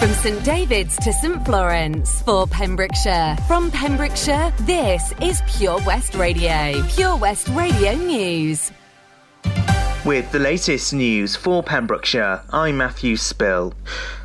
From St David's to St Florence for Pembrokeshire. From Pembrokeshire, this is Pure West Radio. Pure West Radio News. With the latest news for Pembrokeshire, I'm Matthew Spill.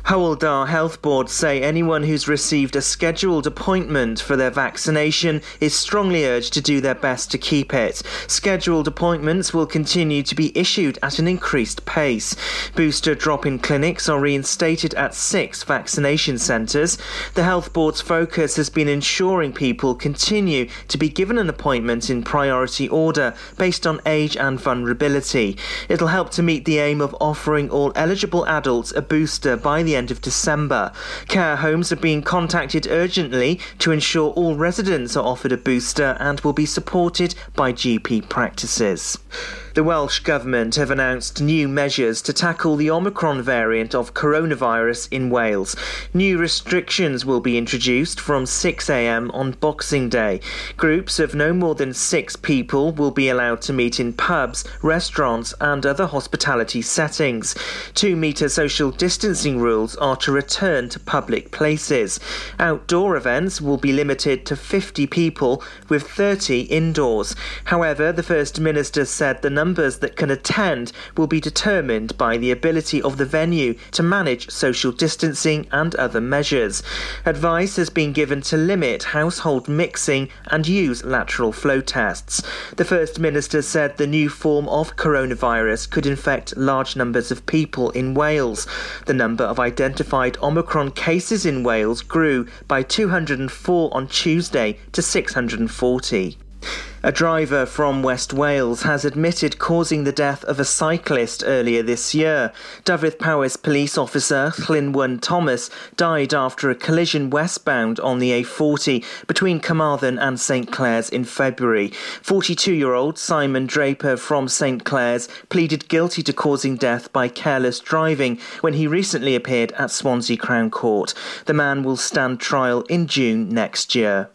Hywel Dda Health Board say anyone who's received a scheduled appointment for their vaccination is strongly urged to do their best to keep it. Scheduled appointments will continue to be issued at an increased pace. Booster drop-in clinics are reinstated at six vaccination centres. The Health Board's focus has been ensuring people continue to be given an appointment in priority order based on age and vulnerability. It'll help to meet the aim of offering all eligible adults a booster by the end of December. Care homes are being contacted urgently to ensure all residents are offered a booster and will be supported by GP practices. The Welsh Government have announced new measures to tackle the Omicron variant of coronavirus in Wales. New restrictions will be introduced from 6am on Boxing Day. Groups of no more than six people will be allowed to meet in pubs, restaurants, and other hospitality settings. Two metre social distancing rules are to return to public places. Outdoor events will be limited to 50 people, with 30 indoors. However, the First Minister said the number numbers that can attend will be determined by the ability of the venue to manage social distancing and other measures. Advice has been given to limit household mixing and use lateral flow tests. The First Minister said the new form of coronavirus could infect large numbers of people in Wales. The number of identified Omicron cases in Wales grew by 204 on Tuesday to 640. A driver from West Wales has admitted causing the death of a cyclist earlier this year. Dyfed-Powys police officer Lynwen Thomas died after a collision westbound on the A40 between Carmarthen and St Clears in February. 42-year-old Simon Draper from St Clears pleaded guilty to causing death by careless driving when he recently appeared at Swansea Crown Court. The man will stand trial in June next year.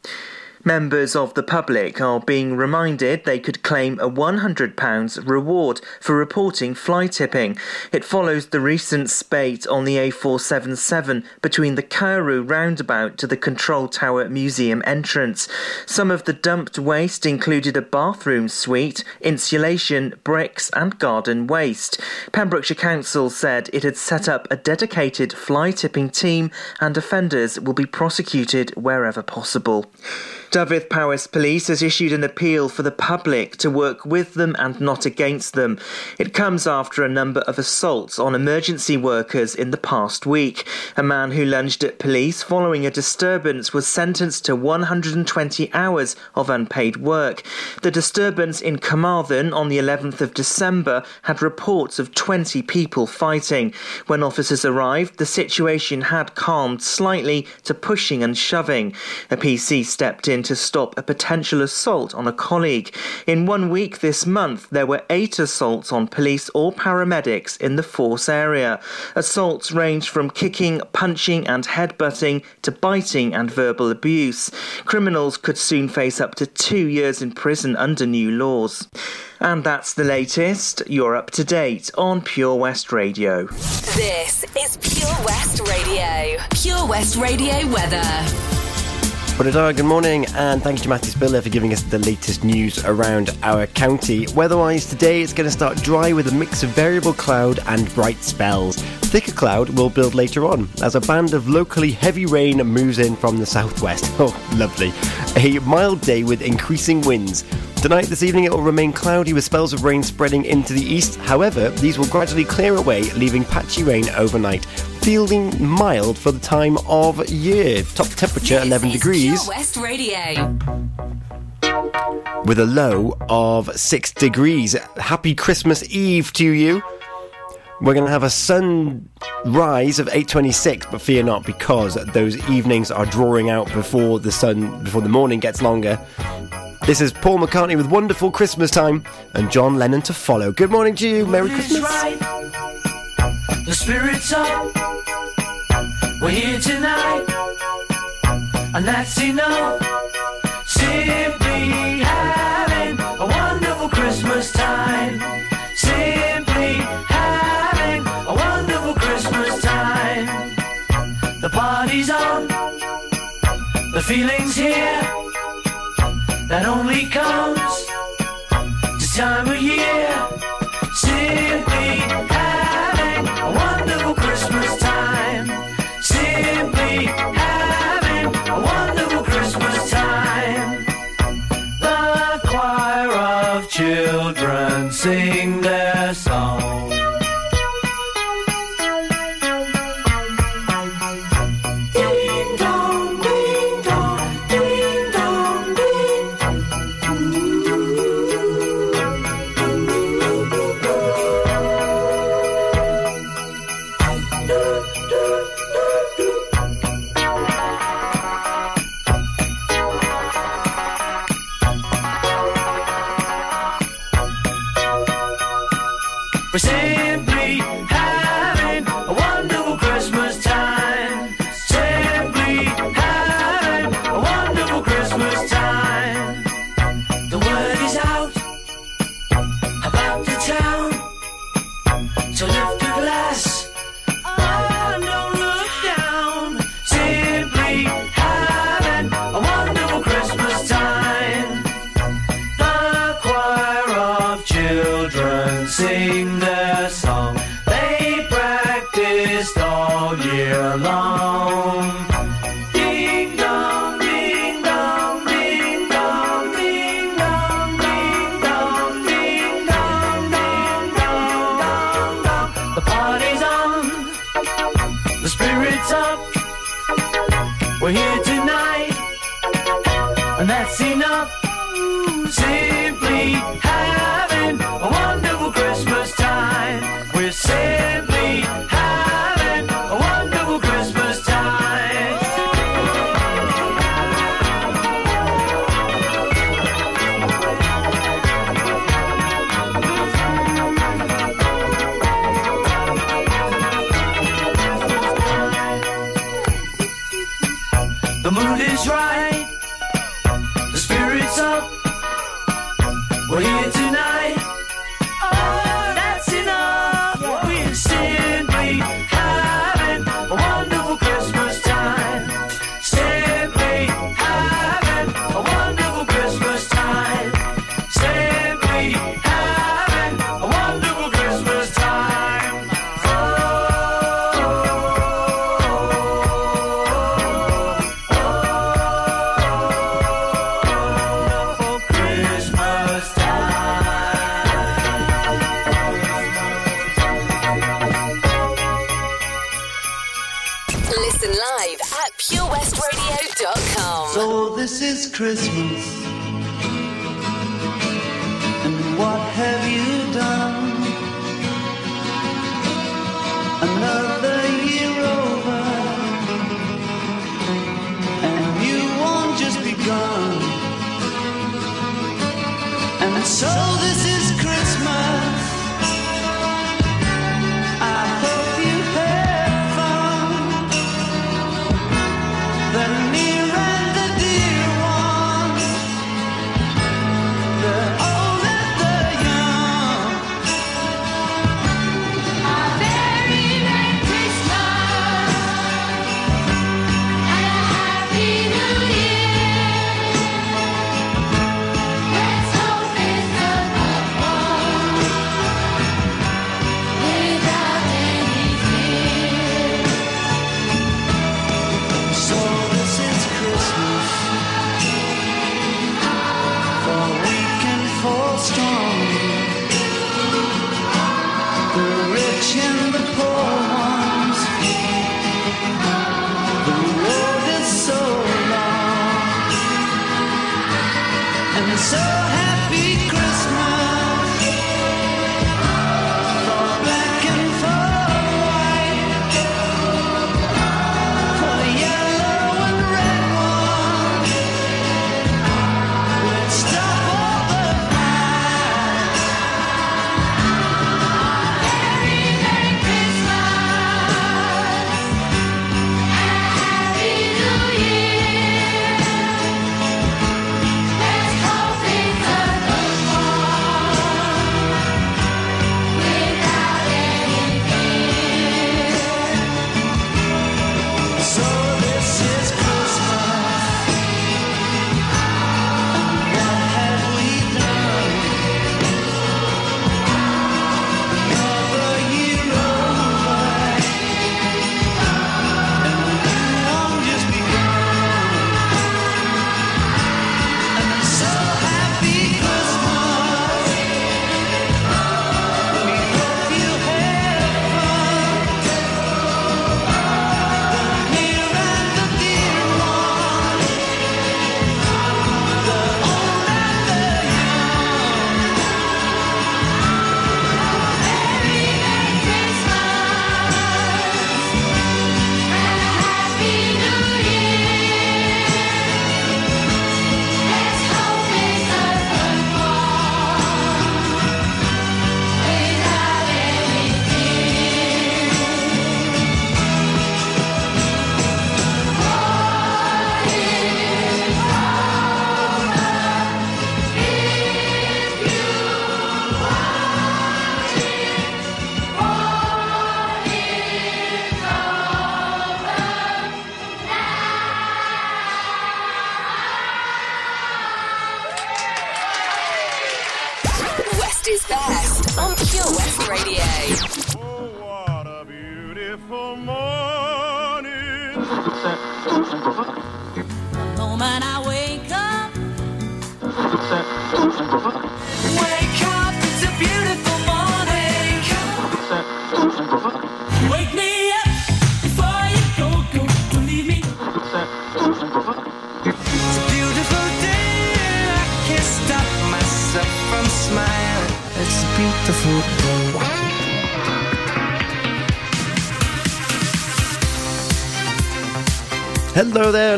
Members of the public are being reminded they could claim a £100 reward for reporting fly tipping. It follows the recent spate on the A477 between the Carew roundabout to the Control Tower Museum entrance. Some of the dumped waste included a bathroom suite, insulation, bricks, and garden waste. Pembrokeshire Council said it had set up a dedicated fly tipping team and offenders will be prosecuted wherever possible. Dyfed-Powys Police has issued an appeal for the public to work with them and not against them. It comes after a number of assaults on emergency workers in the past week. A man who lunged at police following a disturbance was sentenced to 120 hours of unpaid work. The disturbance in Carmarthen on the 11th of December had reports of 20 people fighting. When officers arrived, the situation had calmed slightly to pushing and shoving. A PC stepped in to stop a potential assault on a colleague. In one week this month, there were eight assaults on police or paramedics in the force area. Assaults range from kicking, punching, and headbutting to biting and verbal abuse. Criminals could soon face up to two years in prison under new laws. And that's the latest. You're up to date on Pure West Radio. This is Pure West Radio. Pure West Radio weather. Good morning, and thank you to Matthew Spiller for giving us the latest news around our county. Weather-wise, today it's going to start dry with a mix of variable cloud and bright spells. Thicker cloud will build later on as a band of locally heavy rain moves in from the southwest. Oh, lovely. A mild day with increasing winds. Tonight, this evening, it will remain cloudy with spells of rain spreading into the east. However, these will gradually clear away, leaving patchy rain overnight. Feeling mild for the time of year. Top temperature This 11 is degrees. West Radio. with a low of six degrees. Happy Christmas Eve to you. We're going to have a sunrise of 8:26, but fear not, because those evenings are drawing out before the sun, before the morning gets longer. This is Paul McCartney with Wonderful Christmas Time and John Lennon to follow. Good morning to you. Merry Christmas. Right. The spirit's up. We're here tonight. And that's enough. Simply having a wonderful Christmas time. Simply having a wonderful Christmas time. The party's on. The feeling's here that only comes this time of year. Simply I'm so happy.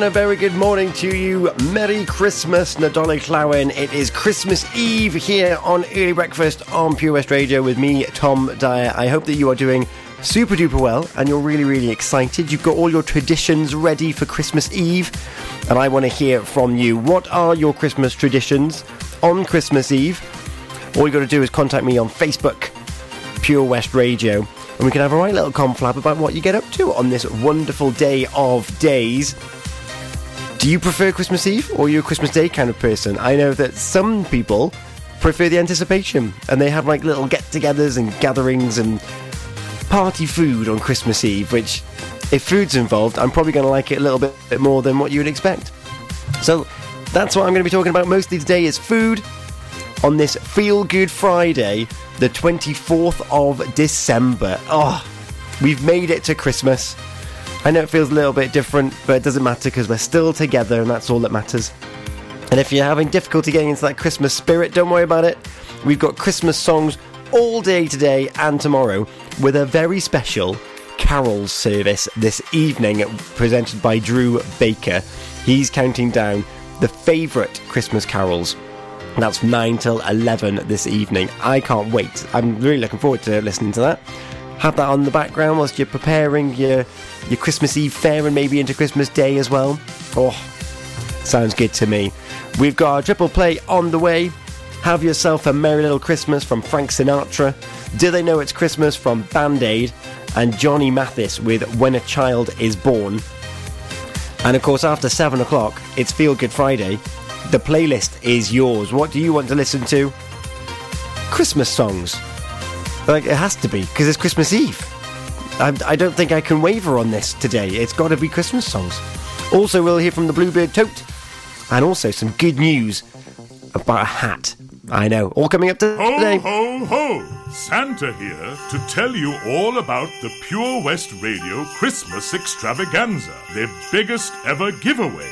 And a very good morning to you. Merry Christmas, Nadolig Llawen. It is Christmas Eve here on Early Breakfast on Pure West Radio with me, Tom Dyer. I hope that you are doing super duper well and you're really, really excited. You've got all your traditions ready for Christmas Eve, and I want to hear from you. What are your Christmas traditions on Christmas Eve? All you got to do is contact me on Facebook, Pure West Radio, and we can have a right little conflab about what you get up to on this wonderful day of days. Do you prefer Christmas Eve or are you a Christmas Day kind of person? I know that some people prefer the anticipation and they have like little get togethers and gatherings and party food on Christmas Eve, which, if food's involved, I'm probably going to like it a little bit, bit more than what you would expect. So that's what I'm going to be talking about mostly today is food on this Feel Good Friday, the 24th of December. Oh, we've made it to Christmas. I know it feels a little bit different, but it doesn't matter because we're still together and that's all that matters. And if you're having difficulty getting into that Christmas spirit, don't worry about it. We've got Christmas songs all day today and tomorrow with a very special carols service this evening presented by Drew Baker. He's counting down the favourite Christmas carols that's 9 till 11 this evening. I can't wait. I'm really looking forward to listening to that. Have that on the background whilst you're preparing your your Christmas Eve fare and maybe into Christmas Day as well. Oh, sounds good to me. We've got a triple play on the way. Have yourself a merry little Christmas from Frank Sinatra. Do they know it's Christmas from Band Aid and Johnny Mathis with When a Child is Born. And of course, after seven o'clock, it's Feel Good Friday. The playlist is yours. What do you want to listen to? Christmas songs. Like, it has to be, because it's Christmas Eve. I, I don't think I can waver on this today. It's got to be Christmas songs. Also, we'll hear from the Bluebeard Tote, and also some good news about a hat. I know. All coming up Ho, today. ho, ho! Ho. Santa here to tell you all about the Pure West Radio Christmas Extravaganza, their biggest ever giveaway,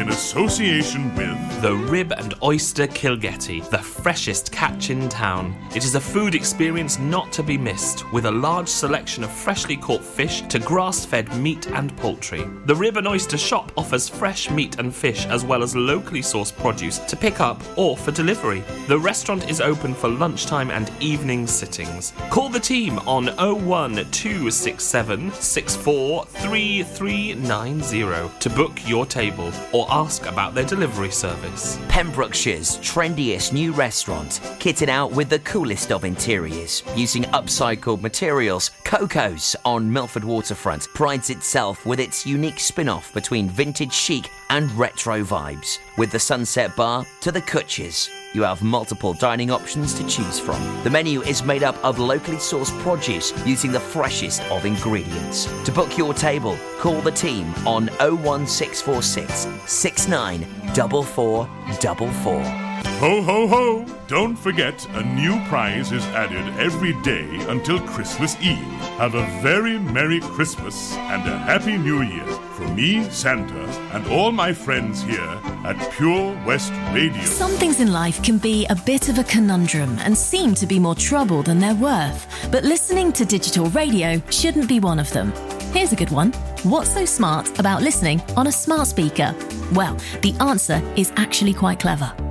in association with The Rib and Oyster Kilgetty, the freshest catch in town. It is a food experience not to be missed, with a large selection of freshly caught fish to grass fed meat and poultry. The Rib and Oyster shop offers fresh meat and fish as well as locally sourced produce to pick up or for delivery. The restaurant is open for lunchtime and evening sittings. Call the team on 01267 643390 to book your table or ask about their delivery service. Pembrokeshire's trendiest new restaurant, kitted out with the coolest of interiors. Using upcycled materials, Coco's on Milford Waterfront prides itself with its unique spin off between vintage chic and retro vibes. With the Sunset Bar to the Kutches, you have multiple dining options to choose from. The menu is made up of locally sourced produce using the freshest of ingredients. To book your table, call the team on 01646 694444. Ho ho ho! Don't forget, a new prize is added every day until Christmas Eve. Have a very Merry Christmas and a Happy New Year from me, Santa, and all my friends here at Pure West Radio. Some things in life can be a bit of a conundrum and seem to be more trouble than they're worth. But listening to digital radio shouldn't be one of them. Here's a good one. What's so smart about listening on a smart speaker? Well, the answer is actually quite clever.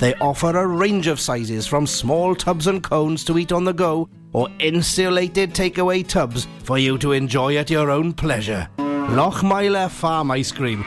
They offer a range of sizes from small tubs and cones to eat on the go or insulated takeaway tubs for you to enjoy at your own pleasure. Lochmeyler Farm Ice Cream.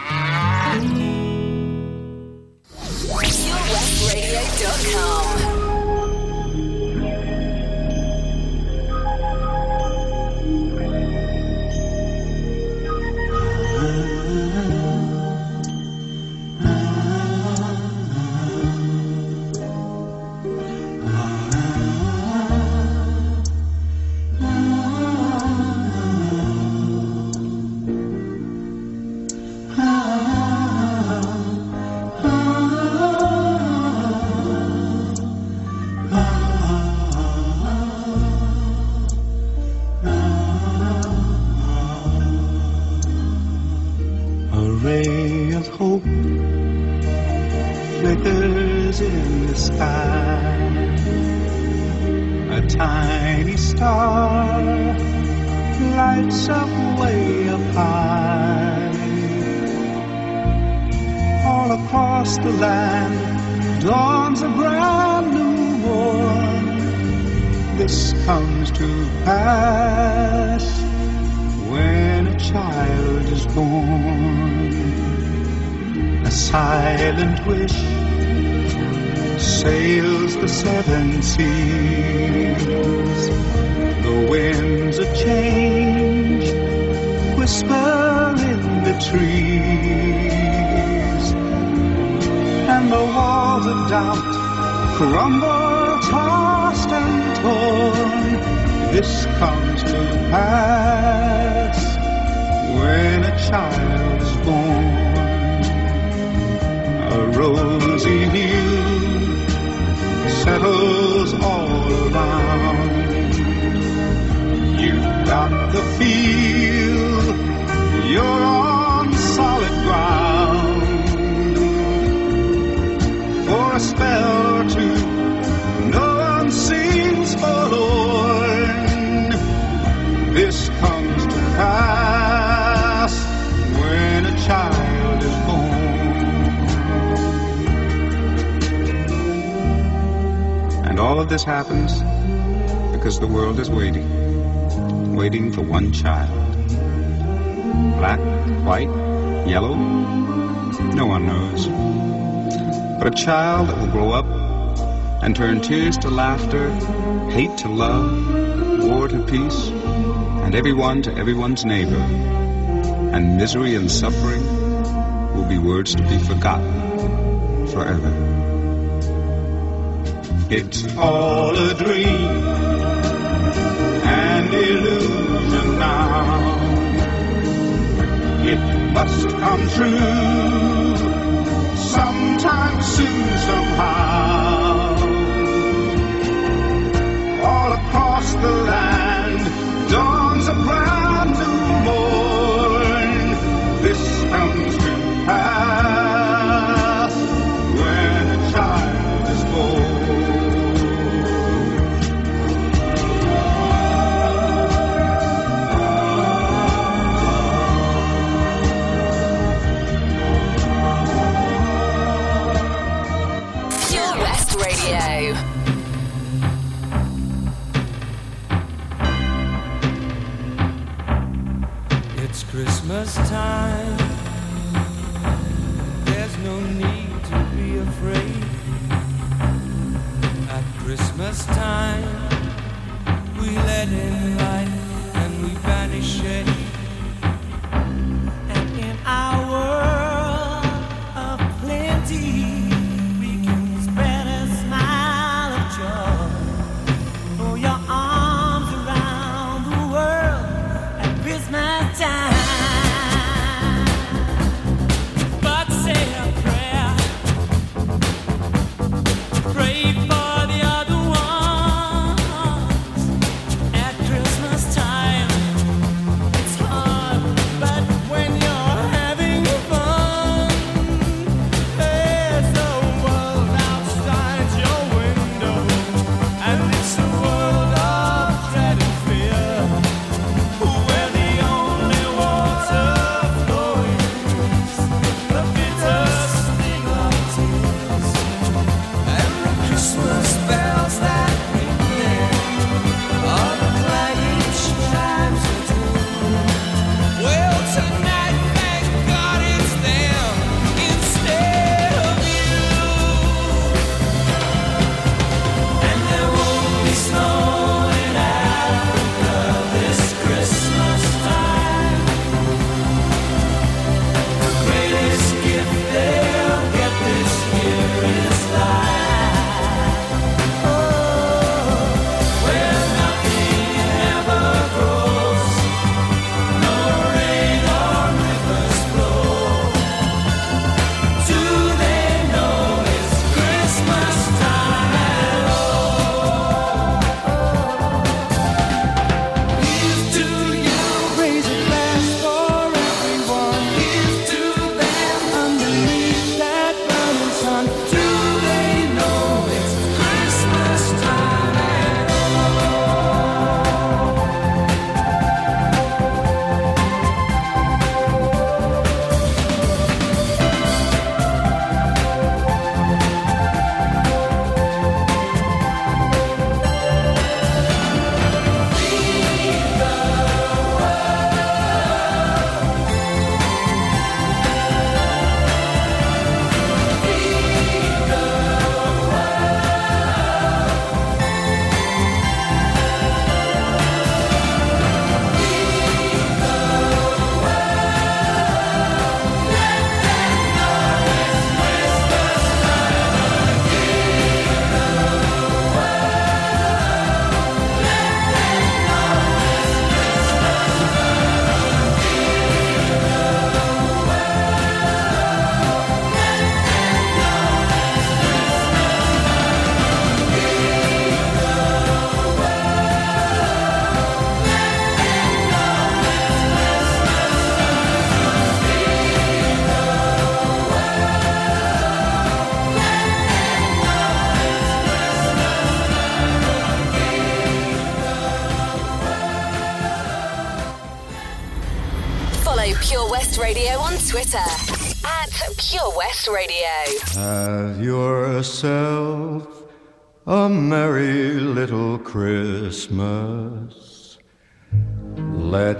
Flickers in the sky. A tiny star lights up way up high. All across the land dawns a brand new morn. This comes to pass when a child is born. Silent wish sails the seven seas. The winds of change whisper in the trees. And the walls of doubt crumble, tossed and torn. This comes to pass when a child is born. A rosy hue settles all around. You've got the feel you're on solid ground. For a spell or two, no one seems forlorn. This comes to pass all of this happens because the world is waiting, waiting for one child. Black, white, yellow, no one knows. But a child that will grow up and turn tears to laughter, hate to love, war to peace, and everyone to everyone's neighbor. And misery and suffering will be words to be forgotten forever. It's all a dream, an illusion now. It must come true sometime soon, somehow. All across the land dawns a brand last time we let him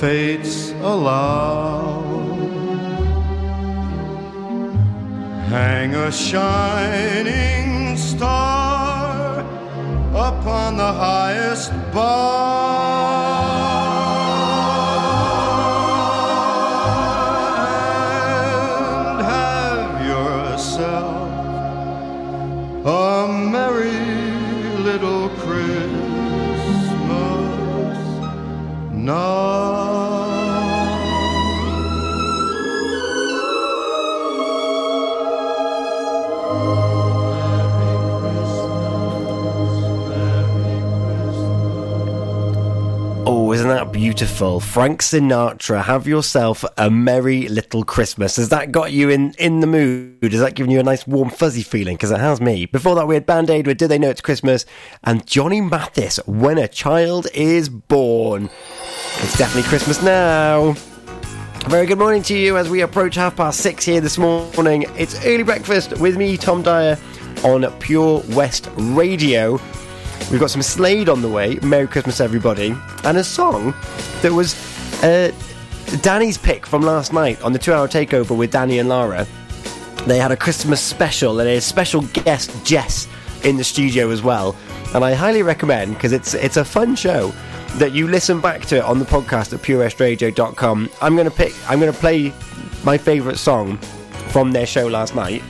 Fates allow. Hang a shining star upon the highest bough beautiful? Frank Sinatra, have yourself a merry little Christmas. Has that got you in, in the mood? Has that given you a nice warm fuzzy feeling? Because it has me. Before that, we had Band Aid with Do They Know It's Christmas? And Johnny Mathis, When a Child is Born. It's definitely Christmas now. Very good morning to you as we approach half past six here this morning. It's early breakfast with me, Tom Dyer, on Pure West Radio. We've got some Slade on the way. Merry Christmas, everybody. And a song that was uh, Danny's pick from last night on the two hour takeover with Danny and Lara. They had a Christmas special and a special guest, Jess, in the studio as well. And I highly recommend, because it's, it's a fun show, that you listen back to it on the podcast at purewestradio.com. I'm going to pick, I'm going to play my favourite song from their show last night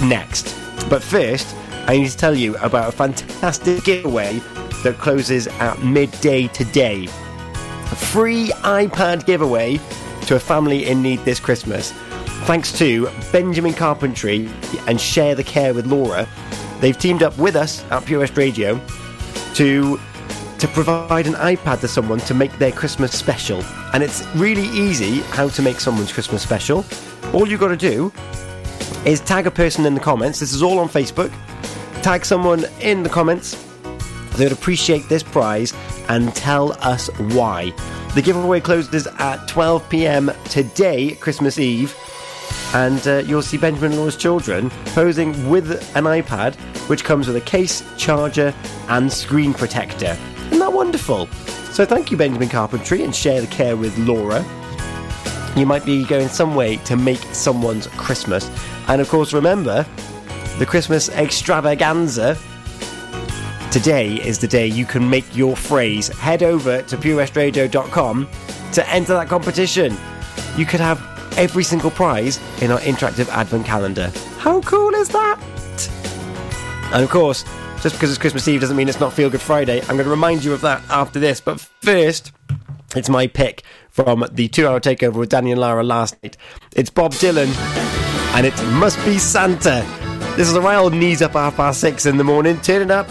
next. But first, I need to tell you about a fantastic giveaway that closes at midday today. A free iPad giveaway to a family in need this Christmas. Thanks to Benjamin Carpentry and Share the Care with Laura. They've teamed up with us at Pure West Radio to to provide an iPad to someone to make their Christmas special. And it's really easy how to make someone's Christmas special. All you've got to do is tag a person in the comments. This is all on Facebook. Tag someone in the comments. They would appreciate this prize and tell us why. The giveaway closes at 12 pm today, Christmas Eve, and uh, you'll see Benjamin Law's children posing with an iPad, which comes with a case, charger, and screen protector. Isn't that wonderful? So thank you, Benjamin Carpentry, and share the care with Laura. You might be going some way to make someone's Christmas. And of course, remember the Christmas extravaganza. Today is the day you can make your phrase. Head over to purewestradio.com to enter that competition. You could have every single prize in our interactive advent calendar. How cool is that? And of course, just because it's Christmas Eve doesn't mean it's not Feel Good Friday. I'm going to remind you of that after this. But first, it's my pick from the two hour takeover with Danny and Lara last night. It's Bob Dylan, and it must be Santa. This is a wild knees up half past six in the morning. Turn it up.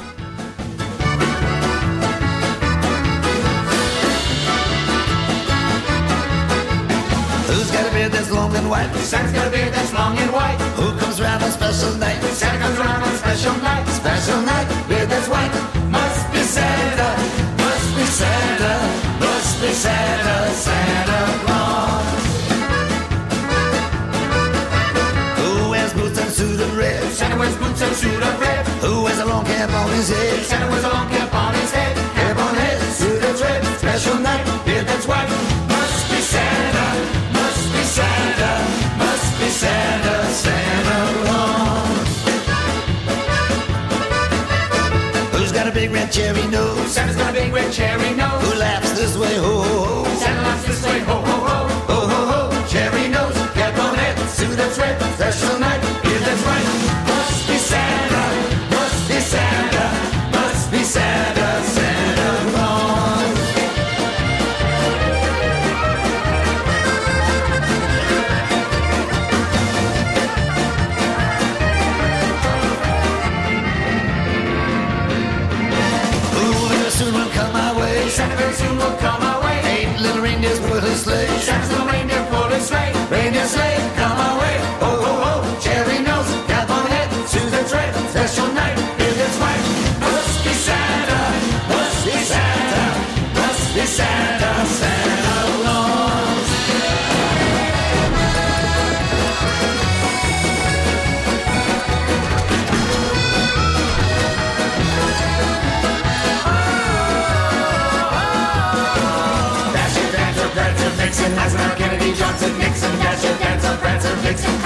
Who's got a beard that's long and white? Santa's got a beard that's long and white. Who comes round on special night? Santa comes round on special night. Special night, beard that's white. Must be Santa, must be Santa, must be Santa, Santa music. Santa was along, kept on his head, cap on his suit that's red, special night, beard that's white. Must be Santa, must be Santa, must be Santa, Santa Claus. Who's got a big red cherry nose? Santa's got a big red cherry nose. Thanks.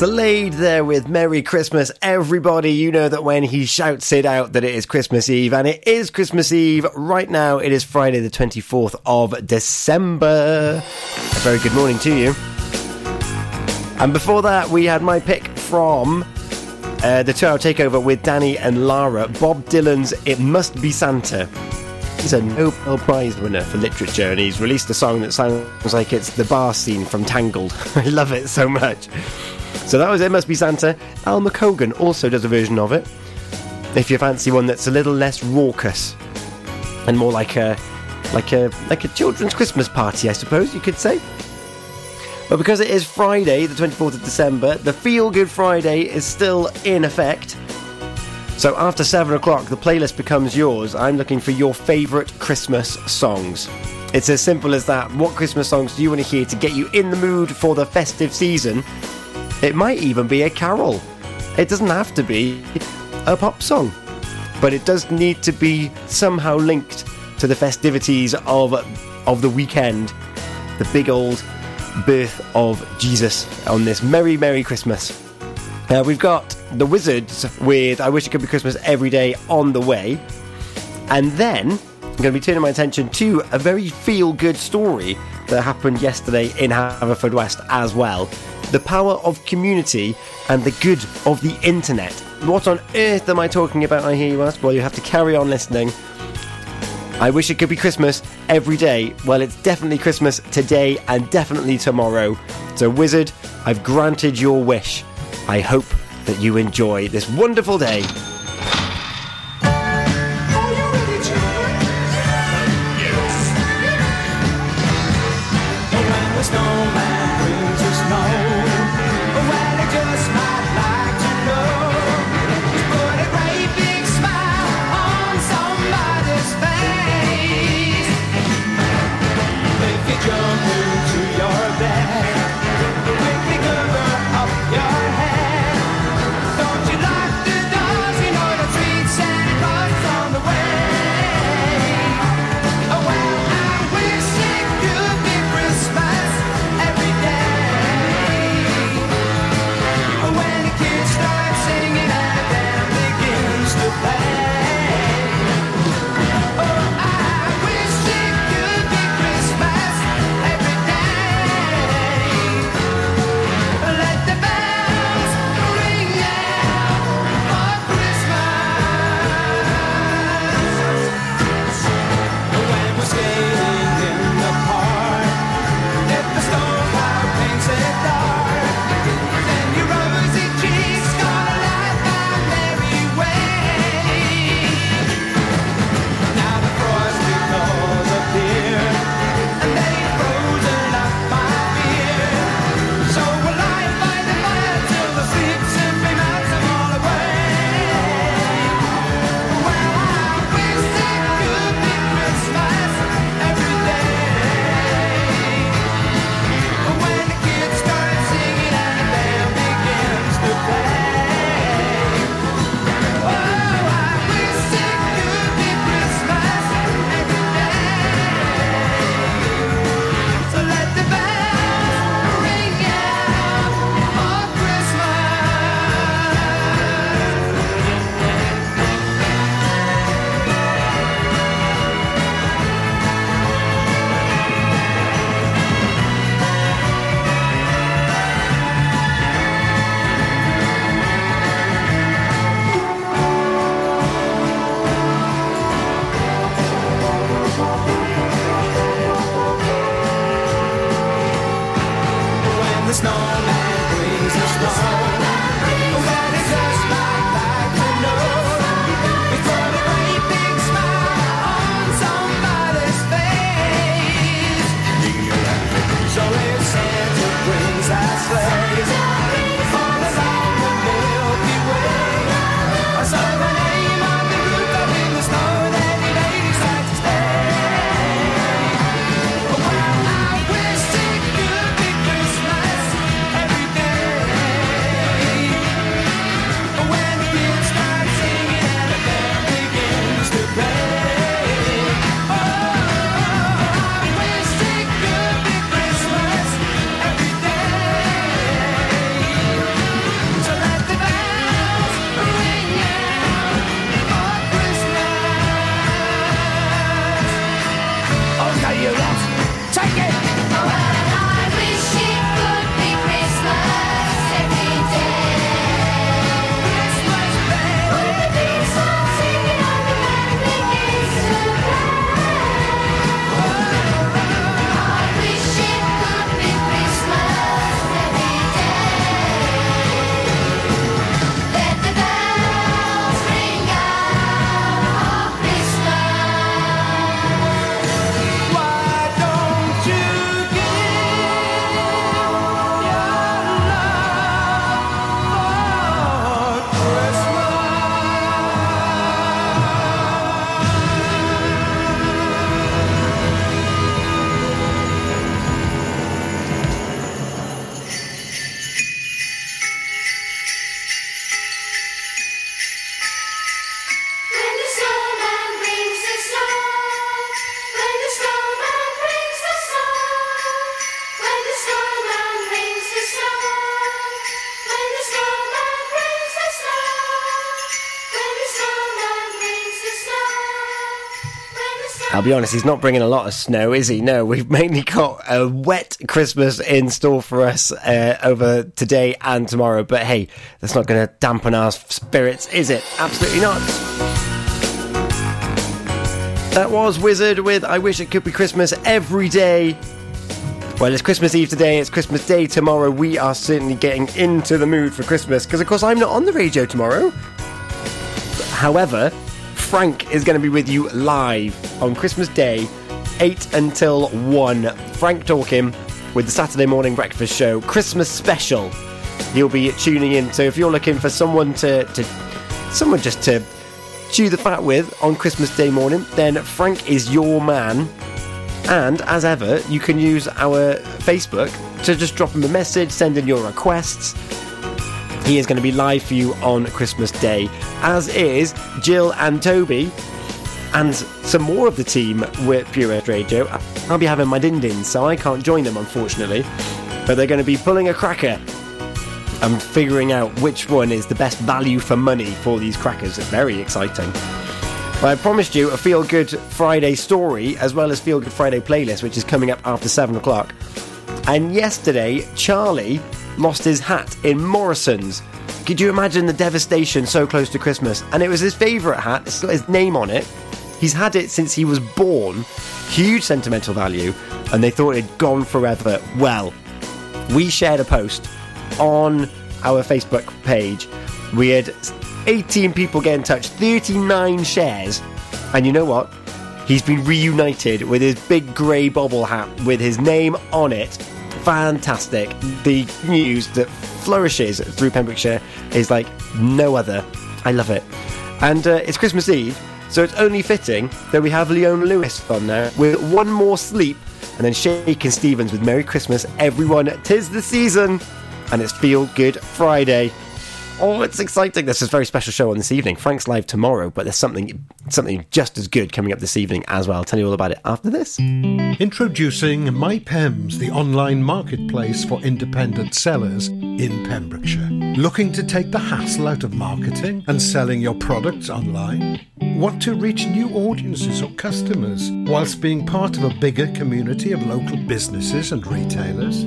Slade there with Merry Christmas, everybody. You know that when he shouts it out that it is Christmas Eve, and it is Christmas Eve. Right now, it is Friday, the 24th of December. A very good morning to you. And before that, we had my pick from uh, the two hour takeover with Danny and Lara, Bob Dylan's It Must Be Santa. He's a Nobel Prize winner for literature, and he's released a song that sounds like it's the bar scene from Tangled. I love it so much. So that was It Must Be Santa. Al McCogan also does a version of it. If you fancy one that's a little less raucous and more like a like a like a children's Christmas party, I suppose you could say. But because it is Friday, the 24th of December, the Feel Good Friday is still in effect. So after 7 o'clock, the playlist becomes yours. I'm looking for your favourite Christmas songs. It's as simple as that. What Christmas songs do you want to hear to get you in the mood for the festive season? It might even be a carol. It doesn't have to be a pop song, but it does need to be somehow linked to the festivities of of the weekend, the big old birth of Jesus on this merry merry Christmas. Uh, we've got the Wizards with "I Wish It Could Be Christmas Every Day" on the way, and then I'm going to be turning my attention to a very feel good story that happened yesterday in Haverfordwest as well the power of community and the good of the internet. What on earth am I talking about, I hear you ask? Well, you have to carry on listening. I wish it could be Christmas every day. Well, it's definitely Christmas today and definitely tomorrow. So, Wizzard, I've granted your wish. I hope that you enjoy this wonderful day. I'll be honest, he's not bringing a lot of snow, is he? No, we've mainly got a wet Christmas in store for us uh, over today and tomorrow. But hey, that's not going to dampen our spirits, is it? Absolutely not. That was Wizzard with I Wish It Could Be Christmas every day. Well, it's Christmas Eve today, it's Christmas Day tomorrow. We are certainly getting into the mood for Christmas because, of course, I'm not on the radio tomorrow. However, Frank is going to be with you live on Christmas Day, 8 until 1. Frank Dorkin with the Saturday morning breakfast show, Christmas special. You'll be tuning in. So if you're looking for someone to, to someone just to chew the fat with on Christmas Day morning, then Frank is your man. And as ever, you can use our Facebook to just drop him a message, send in your requests. He is going to be live for you on Christmas Day, as is Jill and Toby, and some more of the team with Pure Radio. I'll be having my din din, so I can't join them, unfortunately. But they're going to be pulling a cracker and figuring out which one is the best value for money for these crackers. It's very exciting. I promised you a Feel Good Friday story as well as Feel Good Friday playlist, which is coming up after 7 o'clock. And yesterday, Charlie lost his hat in Morrison's. Could you imagine the devastation so close to Christmas? And it was his favourite hat, it's got his name on it. He's had it since he was born. Huge sentimental value, and they thought it'd gone forever. Well, we shared a post on our Facebook page. We had 18 people get in touch, 39 shares, and you know what? He's been reunited with his big grey bobble hat with his name on it. Fantastic. The news that flourishes through Pembrokeshire is like no other. I love it. And uh, it's Christmas Eve, so it's only fitting that we have Leona Lewis on there with one more sleep and then Shakin' Stevens with Merry Christmas, everyone. Tis the season, and it's Feel Good Friday. Oh, it's exciting. This is a very special show on this evening. Frank's live tomorrow, but there's something something just as good coming up this evening as well. I'll tell you all about it after this. Introducing MyPems, the online marketplace for independent sellers in Pembrokeshire. Looking to take the hassle out of marketing and selling your products online? Want to reach new audiences or customers whilst being part of a bigger community of local businesses and retailers?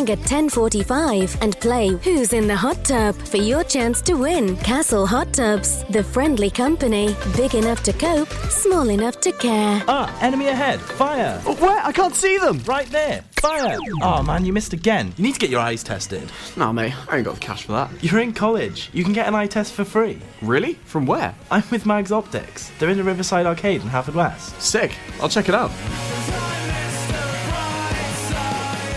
at 10:45 and play Who's in the Hot Tub for your chance to win. Castle Hot Tubs, the friendly company, big enough to cope, small enough to care. Ah, enemy ahead. Fire. where? I can't see them. Right there. Fire. Oh man, you missed again. You need to get your eyes tested. Nah, mate, I ain't got the cash for that. You're in college. You can get an eye test for free. Really? From where? I'm with Mags Optics. They're in the Riverside Arcade in Haverfordwest. Sick. I'll check it out.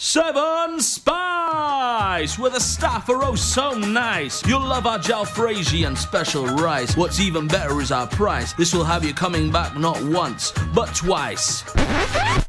Seven Spice! The staff are oh so nice. You'll love our jalfrezi and special rice. What's even better is our price. This will have you coming back not once, but twice.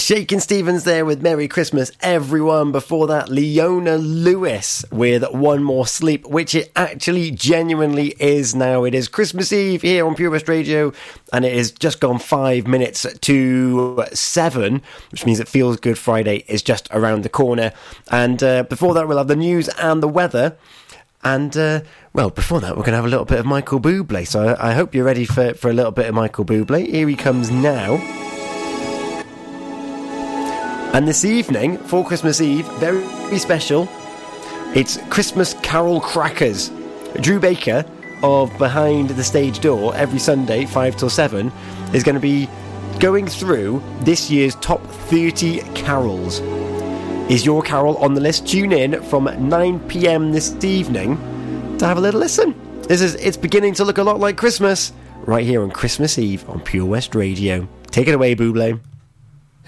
Shakin' Stevens there with Merry Christmas, everyone. Before that, Leona Lewis with One More Sleep, which it actually genuinely is now. It is Christmas Eve here on Pure West Radio, and it is just gone five minutes to seven, which means it feels good Friday is just around the corner. And uh, before that, we'll have the news and the weather. And uh, well, before that, we're going to have a little bit of Michael Bublé. So I, I hope you're ready for, for a little bit of Michael Bublé. Here he comes now. And this evening, for Christmas Eve, very, special, it's Christmas Carol Crackers. Drew Baker of Behind the Stage Door every Sunday, 5 till 7, is going to be going through this year's top 30 carols. Is your carol on the list? Tune in from 9 pm this evening to have a little listen. This is It's beginning to look a lot like Christmas right here on Christmas Eve on Pure West Radio. Take it away, Buble.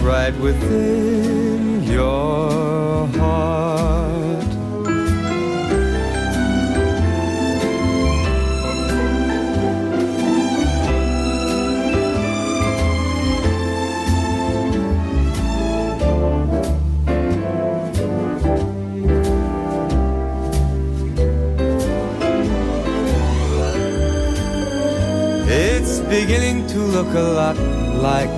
right within your heart. It's beginning to look a lot like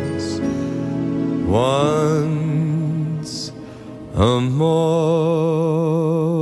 once a more.